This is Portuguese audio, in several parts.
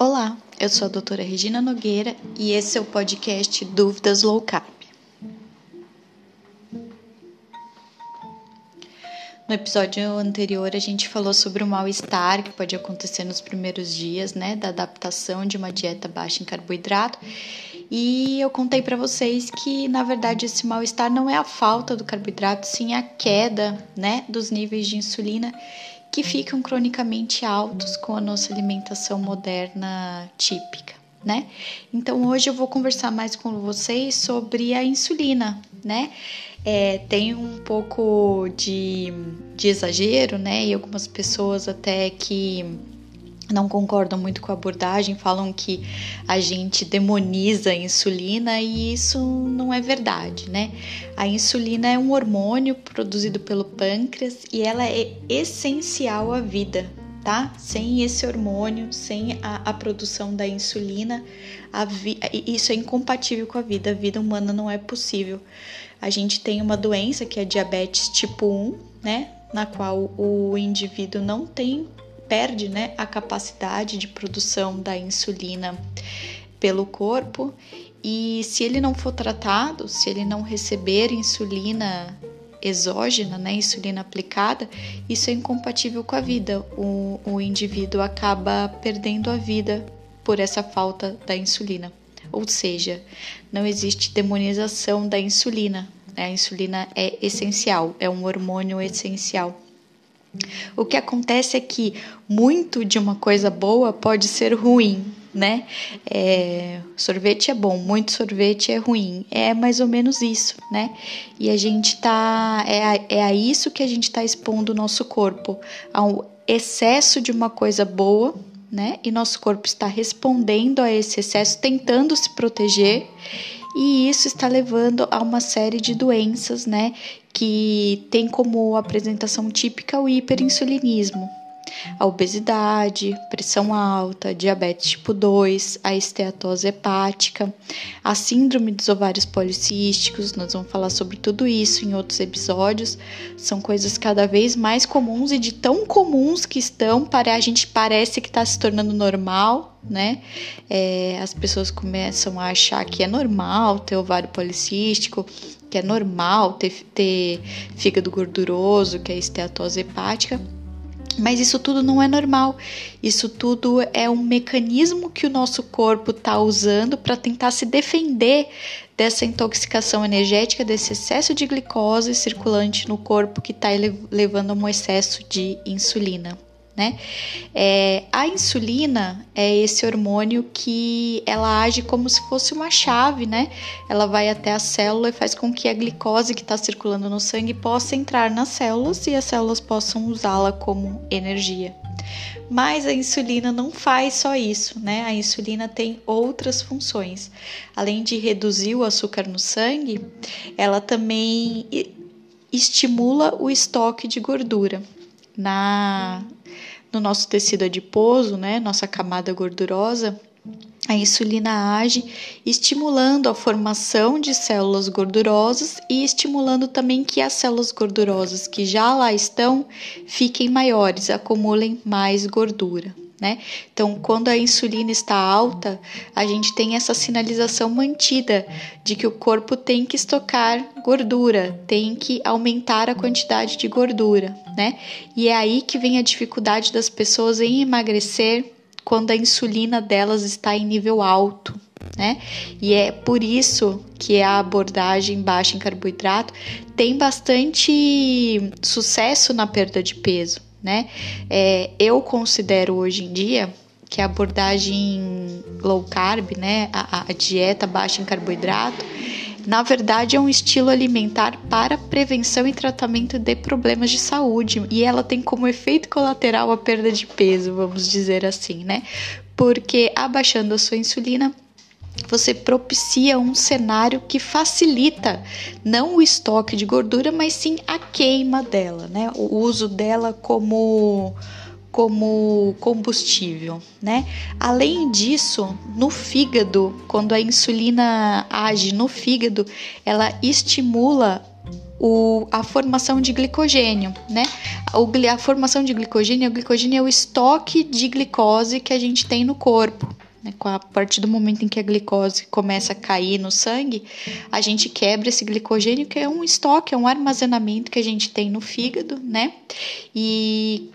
Olá, eu sou a doutora Regina Nogueira e esse é o podcast Dúvidas Low Carb. No episódio anterior, a gente falou sobre o mal-estar que pode acontecer nos primeiros dias, né, da adaptação de uma dieta baixa em carboidrato. E eu contei para vocês que, na verdade, esse mal-estar não é a falta do carboidrato, sim a queda, né, dos níveis de insulina que ficam cronicamente altos com a nossa alimentação moderna típica, né? Então hoje eu vou conversar mais com vocês sobre a insulina, né? É, tem um pouco de, de exagero, né? E algumas pessoas até que não concordam muito com a abordagem, falam que a gente demoniza a insulina e isso não é verdade, né? A insulina é um hormônio produzido pelo pâncreas e ela é essencial à vida, tá? Sem esse hormônio, sem a, a produção da insulina, isso é incompatível com a vida. A vida humana não é possível. A gente tem uma doença que é diabetes tipo 1, né? Na qual o indivíduo não tem perde né, a capacidade de produção da insulina pelo corpo e se ele não for tratado, se ele não receber insulina exógena, né, insulina aplicada, isso é incompatível com a vida. O, o indivíduo acaba perdendo a vida por essa falta da insulina. Ou seja, não existe demonização da insulina. Né? A insulina é essencial, é um hormônio essencial. O que acontece é que muito de uma coisa boa pode ser ruim, né? É, sorvete é bom, muito sorvete é ruim. É mais ou menos isso, né? E a gente tá. É a, é a isso que a gente está expondo o nosso corpo, ao excesso de uma coisa boa, né? E nosso corpo está respondendo a esse excesso, tentando se proteger e isso está levando a uma série de doenças, né, que tem como apresentação típica o hiperinsulinismo, a obesidade, pressão alta, diabetes tipo 2, a esteatose hepática, a síndrome dos ovários policísticos. Nós vamos falar sobre tudo isso em outros episódios. São coisas cada vez mais comuns e de tão comuns que estão, para a gente parece que está se tornando normal, né? É, as pessoas começam a achar que é normal ter ovário policístico, que é normal ter, ter fígado gorduroso, que é esteatose hepática. Mas isso tudo não é normal. Isso tudo é um mecanismo que o nosso corpo está usando para tentar se defender dessa intoxicação energética, desse excesso de glicose circulante no corpo que está levando a um excesso de insulina né? É, a insulina é esse hormônio que ela age como se fosse uma chave, né? Ela vai até a célula e faz com que a glicose que está circulando no sangue possa entrar nas células e as células possam usá-la como energia. Mas a insulina não faz só isso, né? A insulina tem outras funções. Além de reduzir o açúcar no sangue, ela também estimula o estoque de gordura. Na no nosso tecido adiposo, né, nossa camada gordurosa, a insulina age estimulando a formação de células gordurosas e estimulando também que as células gordurosas que já lá estão fiquem maiores, acumulem mais gordura né? Então, quando a insulina está alta, a gente tem essa sinalização mantida de que o corpo tem que estocar gordura, tem que aumentar a quantidade de gordura, né? E é aí que vem a dificuldade das pessoas em emagrecer quando a insulina delas está em nível alto, né? E é por isso que a abordagem baixa em carboidrato tem bastante sucesso na perda de peso né? É, eu considero hoje em dia que a abordagem low carb, né, a, a dieta baixa em carboidrato, na verdade é um estilo alimentar para prevenção e tratamento de problemas de saúde e ela tem como efeito colateral a perda de peso, vamos dizer assim, né? Porque abaixando a sua insulina, você propicia um cenário que facilita não o estoque de gordura, mas sim a queima dela, né? O uso dela como como combustível, né? Além disso, no fígado, quando a insulina age no fígado, ela estimula o, a formação de glicogênio, né? O, a formação de glicogênio, o glicogênio é o estoque de glicose que a gente tem no corpo. Né? A partir do momento em que a glicose começa a cair no sangue, a gente quebra esse glicogênio, que é um estoque, é um armazenamento que a gente tem no fígado, né? E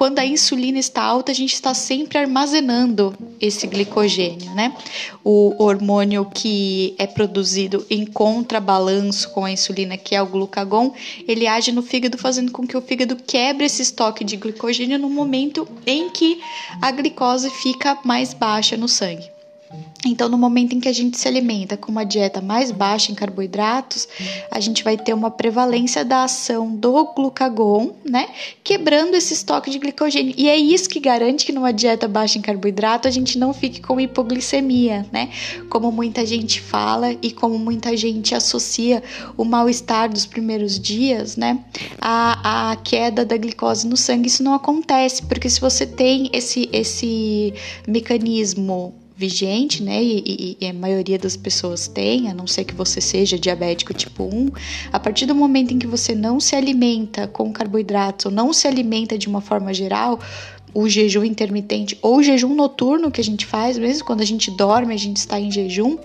quando a insulina está alta, a gente está sempre armazenando esse glicogênio, né? O hormônio que é produzido em contrabalanço com a insulina, que é o glucagon, ele age no fígado, fazendo com que o fígado quebre esse estoque de glicogênio no momento em que a glicose fica mais baixa no sangue. Então, no momento em que a gente se alimenta com uma dieta mais baixa em carboidratos, a gente vai ter uma prevalência da ação do glucagon, né? Quebrando esse estoque de glicogênio. E é isso que garante que numa dieta baixa em carboidrato a gente não fique com hipoglicemia, né? Como muita gente fala e como muita gente associa o mal-estar dos primeiros dias, né? A, a queda da glicose no sangue. Isso não acontece, porque se você tem esse, esse mecanismo vigente, né? E, e, e, a maioria das pessoas tem, a não ser que você seja diabético tipo 1, a partir do momento em que você não se alimenta com carboidratos ou não se alimenta de uma forma geral, o jejum intermitente ou o jejum noturno que a gente faz, mesmo quando a gente dorme, a gente está em jejum,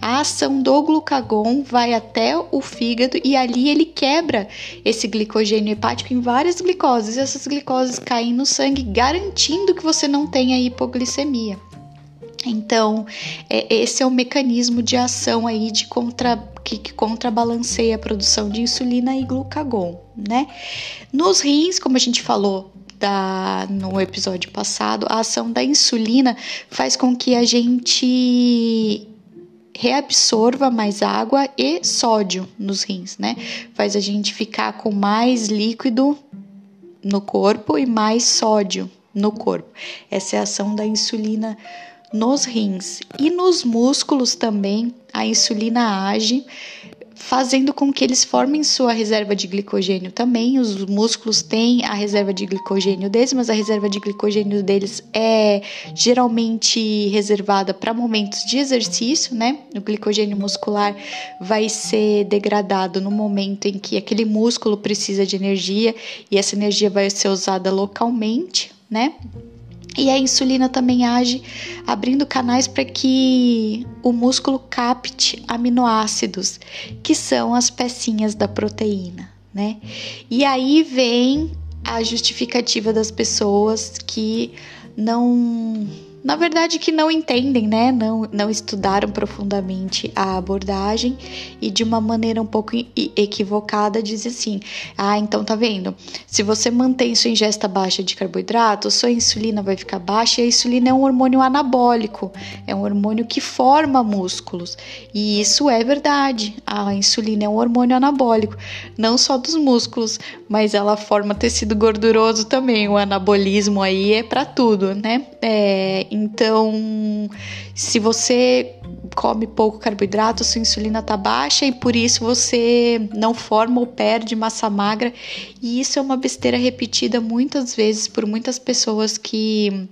a ação do glucagon vai até o fígado e ali ele quebra esse glicogênio hepático em várias glicoses. E essas glicoses caem no sangue, garantindo que você não tenha hipoglicemia. Então, é, esse é o mecanismo de ação aí de contra, que, que contrabalanceia a produção de insulina e glucagon, né? Nos rins, como a gente falou da, no episódio passado, a ação da insulina faz com que a gente reabsorva mais água e sódio nos rins, né? Faz a gente ficar com mais líquido no corpo e mais sódio no corpo. Essa é a ação da insulina nos rins e nos músculos também a insulina age fazendo com que eles formem sua reserva de glicogênio também. Os músculos têm a reserva de glicogênio deles, mas a reserva de glicogênio deles é geralmente reservada para momentos de exercício, né? O glicogênio muscular vai ser degradado no momento em que aquele músculo precisa de energia e essa energia vai ser usada localmente, né? E a insulina também age abrindo canais para que o músculo capte aminoácidos, que são as pecinhas da proteína, né? E aí vem a justificativa das pessoas que não na verdade que não entendem, né? Não, não estudaram profundamente a abordagem e de uma maneira um pouco equivocada dizem assim: "Ah, então tá vendo? Se você mantém sua ingesta baixa de carboidrato, sua insulina vai ficar baixa e a insulina é um hormônio anabólico, é um hormônio que forma músculos. E isso é verdade. A insulina é um hormônio anabólico, não só dos músculos, mas ela forma tecido gorduroso também. O anabolismo aí é para tudo, né? É, então, se você come pouco carboidrato, sua insulina está baixa e por isso você não forma ou perde massa magra. E isso é uma besteira repetida muitas vezes por muitas pessoas que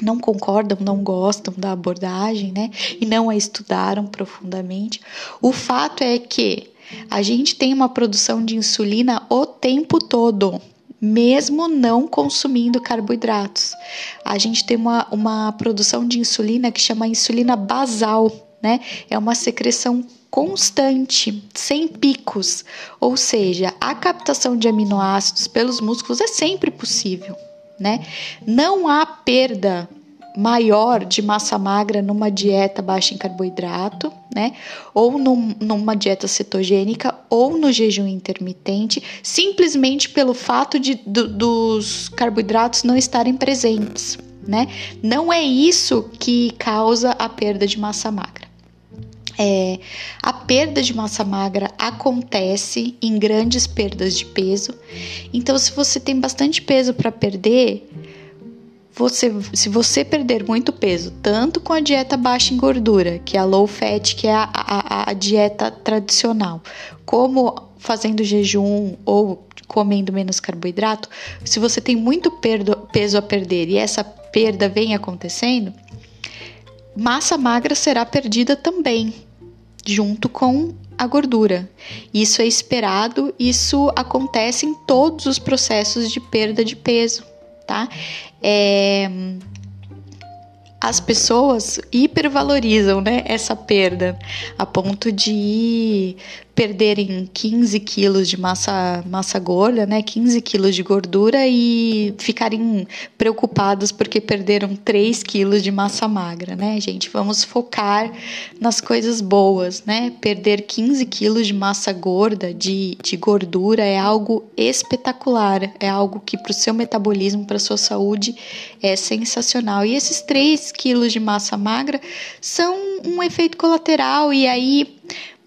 não concordam, não gostam da abordagem, né? E não a estudaram profundamente. O fato é que a gente tem uma produção de insulina o tempo todo mesmo não consumindo carboidratos. A gente tem uma, uma produção de insulina que chama insulina basal, né? É uma secreção constante, sem picos, ou seja, a captação de aminoácidos pelos músculos é sempre possível, né? Não há perda maior de massa magra numa dieta baixa em carboidrato, né? Ou num, numa dieta cetogênica ou no jejum intermitente, simplesmente pelo fato de do, dos carboidratos não estarem presentes, né? Não é isso que causa a perda de massa magra. É, a perda de massa magra acontece em grandes perdas de peso. Então, se você tem bastante peso para perder, você, se você perder muito peso, tanto com a dieta baixa em gordura, que é a low fat, que é a, a, a dieta tradicional, como fazendo jejum ou comendo menos carboidrato, se você tem muito perdo, peso a perder e essa perda vem acontecendo, massa magra será perdida também, junto com a gordura. Isso é esperado, isso acontece em todos os processos de perda de peso, tá? É, as pessoas hipervalorizam né, essa perda a ponto de perderem 15 quilos de massa, massa gorda, né, 15 quilos de gordura e ficarem preocupados porque perderam 3 quilos de massa magra, né, gente? Vamos focar nas coisas boas, né? Perder 15 quilos de massa gorda, de, de gordura, é algo espetacular, é algo que para o seu metabolismo, para sua saúde, é sensacional. E esses 3 quilos de massa magra são um efeito colateral, e aí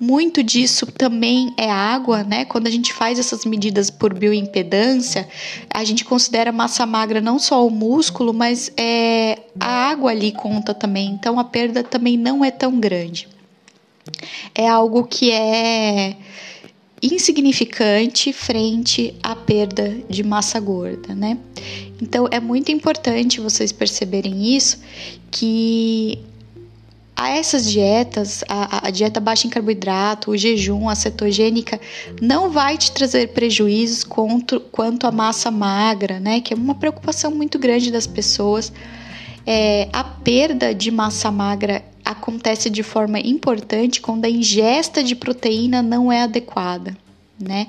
muito disso também é água, né? Quando a gente faz essas medidas por bioimpedância, a gente considera massa magra não só o músculo, mas é, a água ali conta também. Então a perda também não é tão grande. É algo que é insignificante frente à perda de massa gorda, né? Então é muito importante vocês perceberem isso que a essas dietas, a, a, dieta baixa em carboidrato, o jejum, a cetogênica, não vai te trazer prejuízos quanto, quanto a massa magra, né? Que é uma preocupação muito grande das pessoas. É, a perda de massa magra acontece de forma importante quando a ingesta de proteína não é adequada né?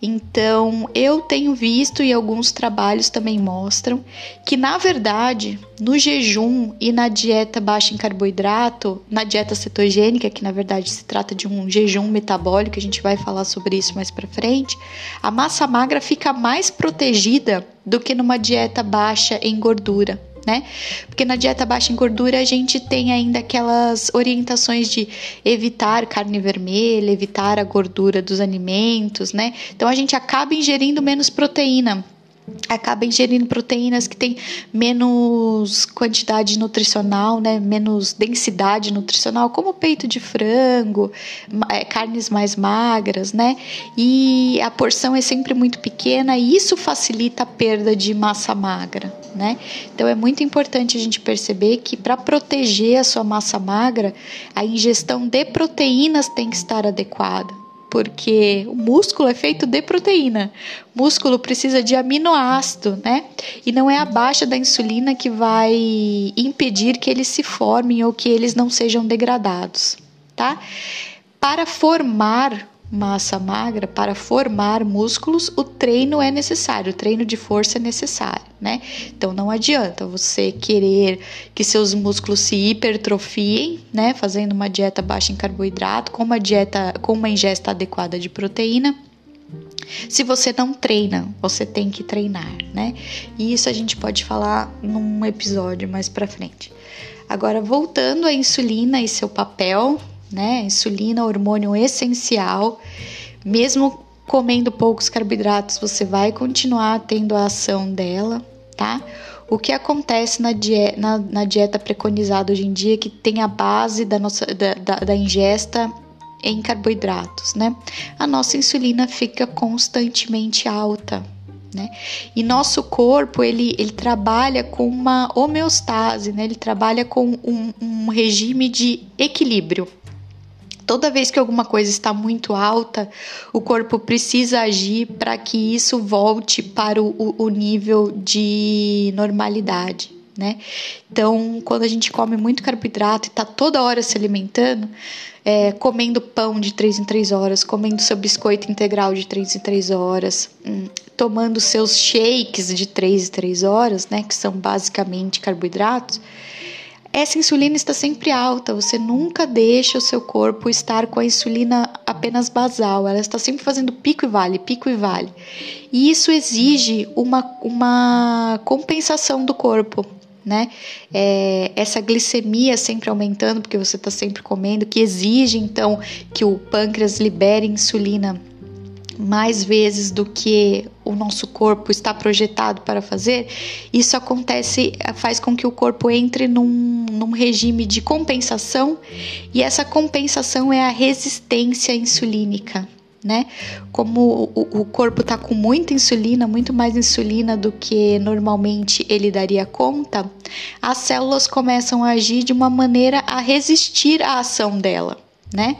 Então, eu tenho visto e alguns trabalhos também mostram que na verdade, no jejum e na dieta baixa em carboidrato, na dieta cetogênica, que na verdade se trata de um jejum metabólico, a gente vai falar sobre isso mais para frente, a massa magra fica mais protegida do que numa dieta baixa em gordura né? Porque na dieta baixa em gordura a gente tem ainda aquelas orientações de evitar carne vermelha, evitar a gordura dos alimentos, né? Então a gente acaba ingerindo menos proteína acaba ingerindo proteínas que têm menos quantidade nutricional, né, menos densidade nutricional, como peito de frango, é, carnes mais magras, né, e a porção é sempre muito pequena e isso facilita a perda de massa magra, né. Então é muito importante a gente perceber que para proteger a sua massa magra, a ingestão de proteínas tem que estar adequada porque o músculo é feito de proteína. O músculo precisa de aminoácido, né? E não é a baixa da insulina que vai impedir que eles se formem ou que eles não sejam degradados, tá? Para formar massa magra, para formar músculos, o treino é necessário, o treino de força é necessário, né? Então não adianta você querer que seus músculos se hipertrofiem, né, fazendo uma dieta baixa em carboidrato, com uma dieta com uma ingesta adequada de proteína. Se você não treina, você tem que treinar, né? E isso a gente pode falar num episódio mais para frente. Agora voltando à insulina e seu papel né? Insulina, hormônio essencial. Mesmo comendo poucos carboidratos, você vai continuar tendo a ação dela, tá? O que acontece na dieta, na, na dieta preconizada hoje em dia, que tem a base da, nossa, da, da, da ingesta em carboidratos, né? A nossa insulina fica constantemente alta, né? E nosso corpo ele, ele trabalha com uma homeostase, né? Ele trabalha com um, um regime de equilíbrio. Toda vez que alguma coisa está muito alta, o corpo precisa agir para que isso volte para o, o nível de normalidade. Né? Então, quando a gente come muito carboidrato e está toda hora se alimentando, é, comendo pão de 3 em 3 horas, comendo seu biscoito integral de 3 em 3 horas, hum, tomando seus shakes de 3 em 3 horas, né, que são basicamente carboidratos, essa insulina está sempre alta, você nunca deixa o seu corpo estar com a insulina apenas basal, ela está sempre fazendo pico e vale, pico e vale. E isso exige uma, uma compensação do corpo, né? É, essa glicemia sempre aumentando, porque você está sempre comendo, que exige então que o pâncreas libere insulina mais vezes do que o nosso corpo está projetado para fazer, isso acontece, faz com que o corpo entre num, num regime de compensação e essa compensação é a resistência insulínica. Né? Como o, o corpo está com muita insulina, muito mais insulina do que normalmente ele daria conta, as células começam a agir de uma maneira a resistir à ação dela, né?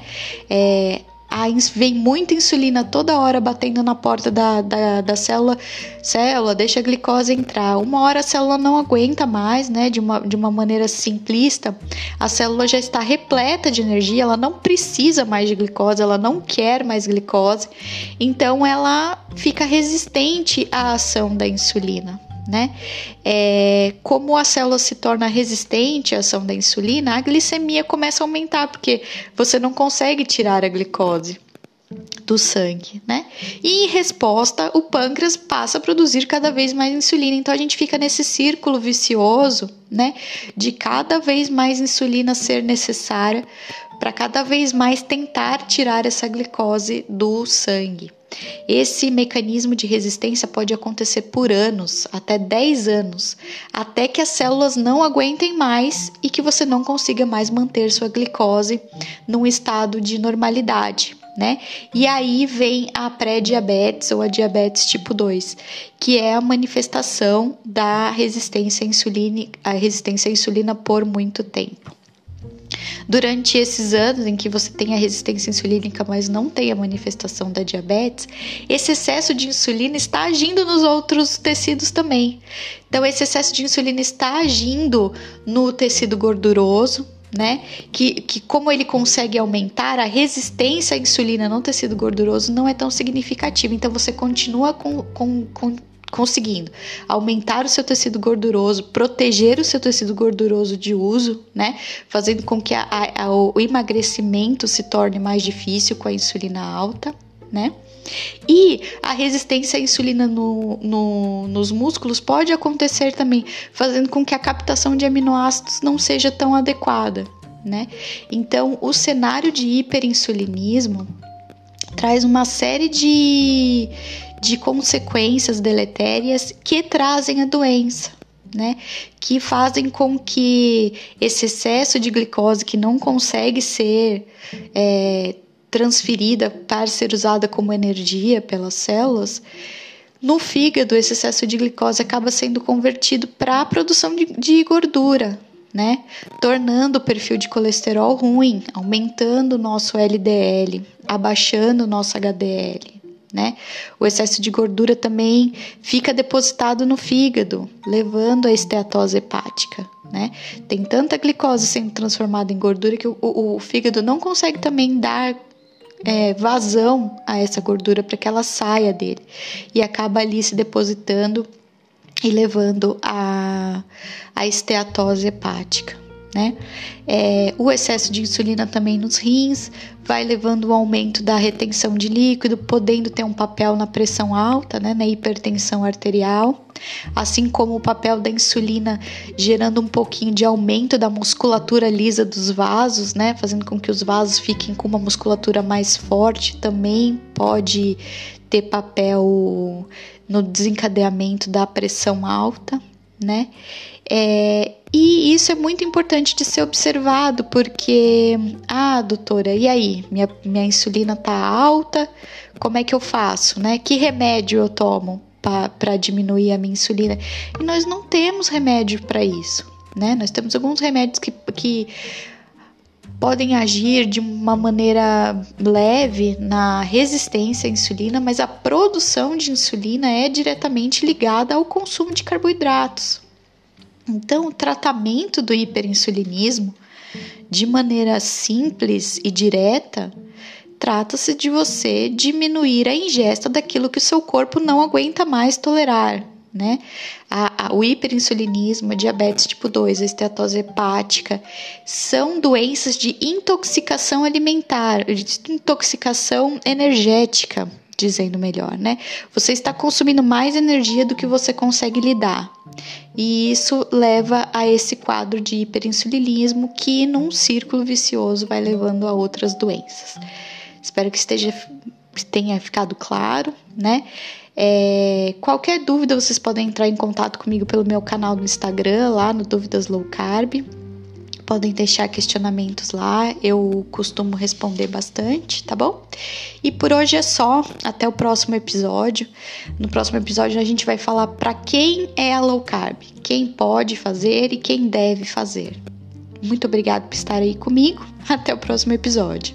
É, a, vem muita insulina toda hora batendo na porta da, da, da célula, célula, deixa a glicose entrar. Uma hora a célula não aguenta mais, né? De uma, de uma maneira simplista, a célula já está repleta de energia, ela não precisa mais de glicose, ela não quer mais glicose, então ela fica resistente à ação da insulina né? É, como a célula se torna resistente à ação da insulina, a glicemia começa a aumentar, porque você não consegue tirar a glicose do sangue, né? E em resposta, o pâncreas passa a produzir cada vez mais insulina. Então a gente fica nesse círculo vicioso, né? De cada vez mais insulina ser necessária para cada vez mais tentar tirar essa glicose do sangue. Esse mecanismo de resistência pode acontecer por anos, até 10 anos, até que as células não aguentem mais e que você não consiga mais manter sua glicose num estado de normalidade. Né? E aí vem a pré-diabetes ou a diabetes tipo 2, que é a manifestação da resistência à insulina, a resistência à insulina por muito tempo. Durante esses anos em que você tem a resistência insulínica, mas não tem a manifestação da diabetes, esse excesso de insulina está agindo nos outros tecidos também. Então, esse excesso de insulina está agindo no tecido gorduroso, né? Que, que como ele consegue aumentar a resistência à insulina no tecido gorduroso não é tão significativa. Então você continua com, com, com conseguindo aumentar o seu tecido gorduroso, proteger o seu tecido gorduroso de uso, né? Fazendo com que a, a, o emagrecimento se torne mais difícil com a insulina alta, né? E a resistência à insulina no, no, nos músculos pode acontecer também, fazendo com que a captação de aminoácidos não seja tão adequada, né? Então, o cenário de hiperinsulinismo traz uma série de, de consequências deletérias que trazem a doença. Né, que fazem com que esse excesso de glicose que não consegue ser é, transferida para ser usada como energia pelas células, no fígado esse excesso de glicose acaba sendo convertido para a produção de, de gordura, né? Tornando o perfil de colesterol ruim, aumentando o nosso LDL, abaixando o nosso HDL né? O excesso de gordura também fica depositado no fígado, levando à esteatose hepática, né? Tem tanta glicose sendo transformada em gordura que o, o, o fígado não consegue também dar é, vazão a essa gordura para que ela saia dele e acaba ali se depositando e levando a, a esteatose hepática né? É, o excesso de insulina também nos rins vai levando ao aumento da retenção de líquido, podendo ter um papel na pressão alta, né, na hipertensão arterial, assim como o papel da insulina gerando um pouquinho de aumento da musculatura lisa dos vasos, né, fazendo com que os vasos fiquem com uma musculatura mais forte, também pode ter papel no desencadeamento da pressão alta, né? É, e isso é muito importante de ser observado, porque, ah, doutora, e aí? Minha, minha insulina tá alta, como é que eu faço, né? Que remédio eu tomo para diminuir a minha insulina? E nós não temos remédio para isso, né? Nós temos alguns remédios que, que podem agir de uma maneira leve na resistência à insulina, mas a produção de insulina é diretamente ligada ao consumo de carboidratos. Então, o tratamento do hiperinsulinismo, de maneira simples e direta, trata-se de você diminuir a ingesta daquilo que o seu corpo não aguenta mais tolerar. Né? A, a, o hiperinsulinismo, a diabetes tipo 2, a esteatose hepática, são doenças de intoxicação alimentar, de intoxicação energética, dizendo melhor, né? Você está consumindo mais energia do que você consegue lidar. E isso leva a esse quadro de hiperinsulinismo que, num círculo vicioso, vai levando a outras doenças. Espero que esteja tenha ficado claro, né? É, qualquer dúvida, vocês podem entrar em contato comigo pelo meu canal do Instagram, lá no Dúvidas Low Carb podem deixar questionamentos lá, eu costumo responder bastante, tá bom? E por hoje é só, até o próximo episódio. No próximo episódio a gente vai falar para quem é a low carb, quem pode fazer e quem deve fazer. Muito obrigado por estar aí comigo. Até o próximo episódio.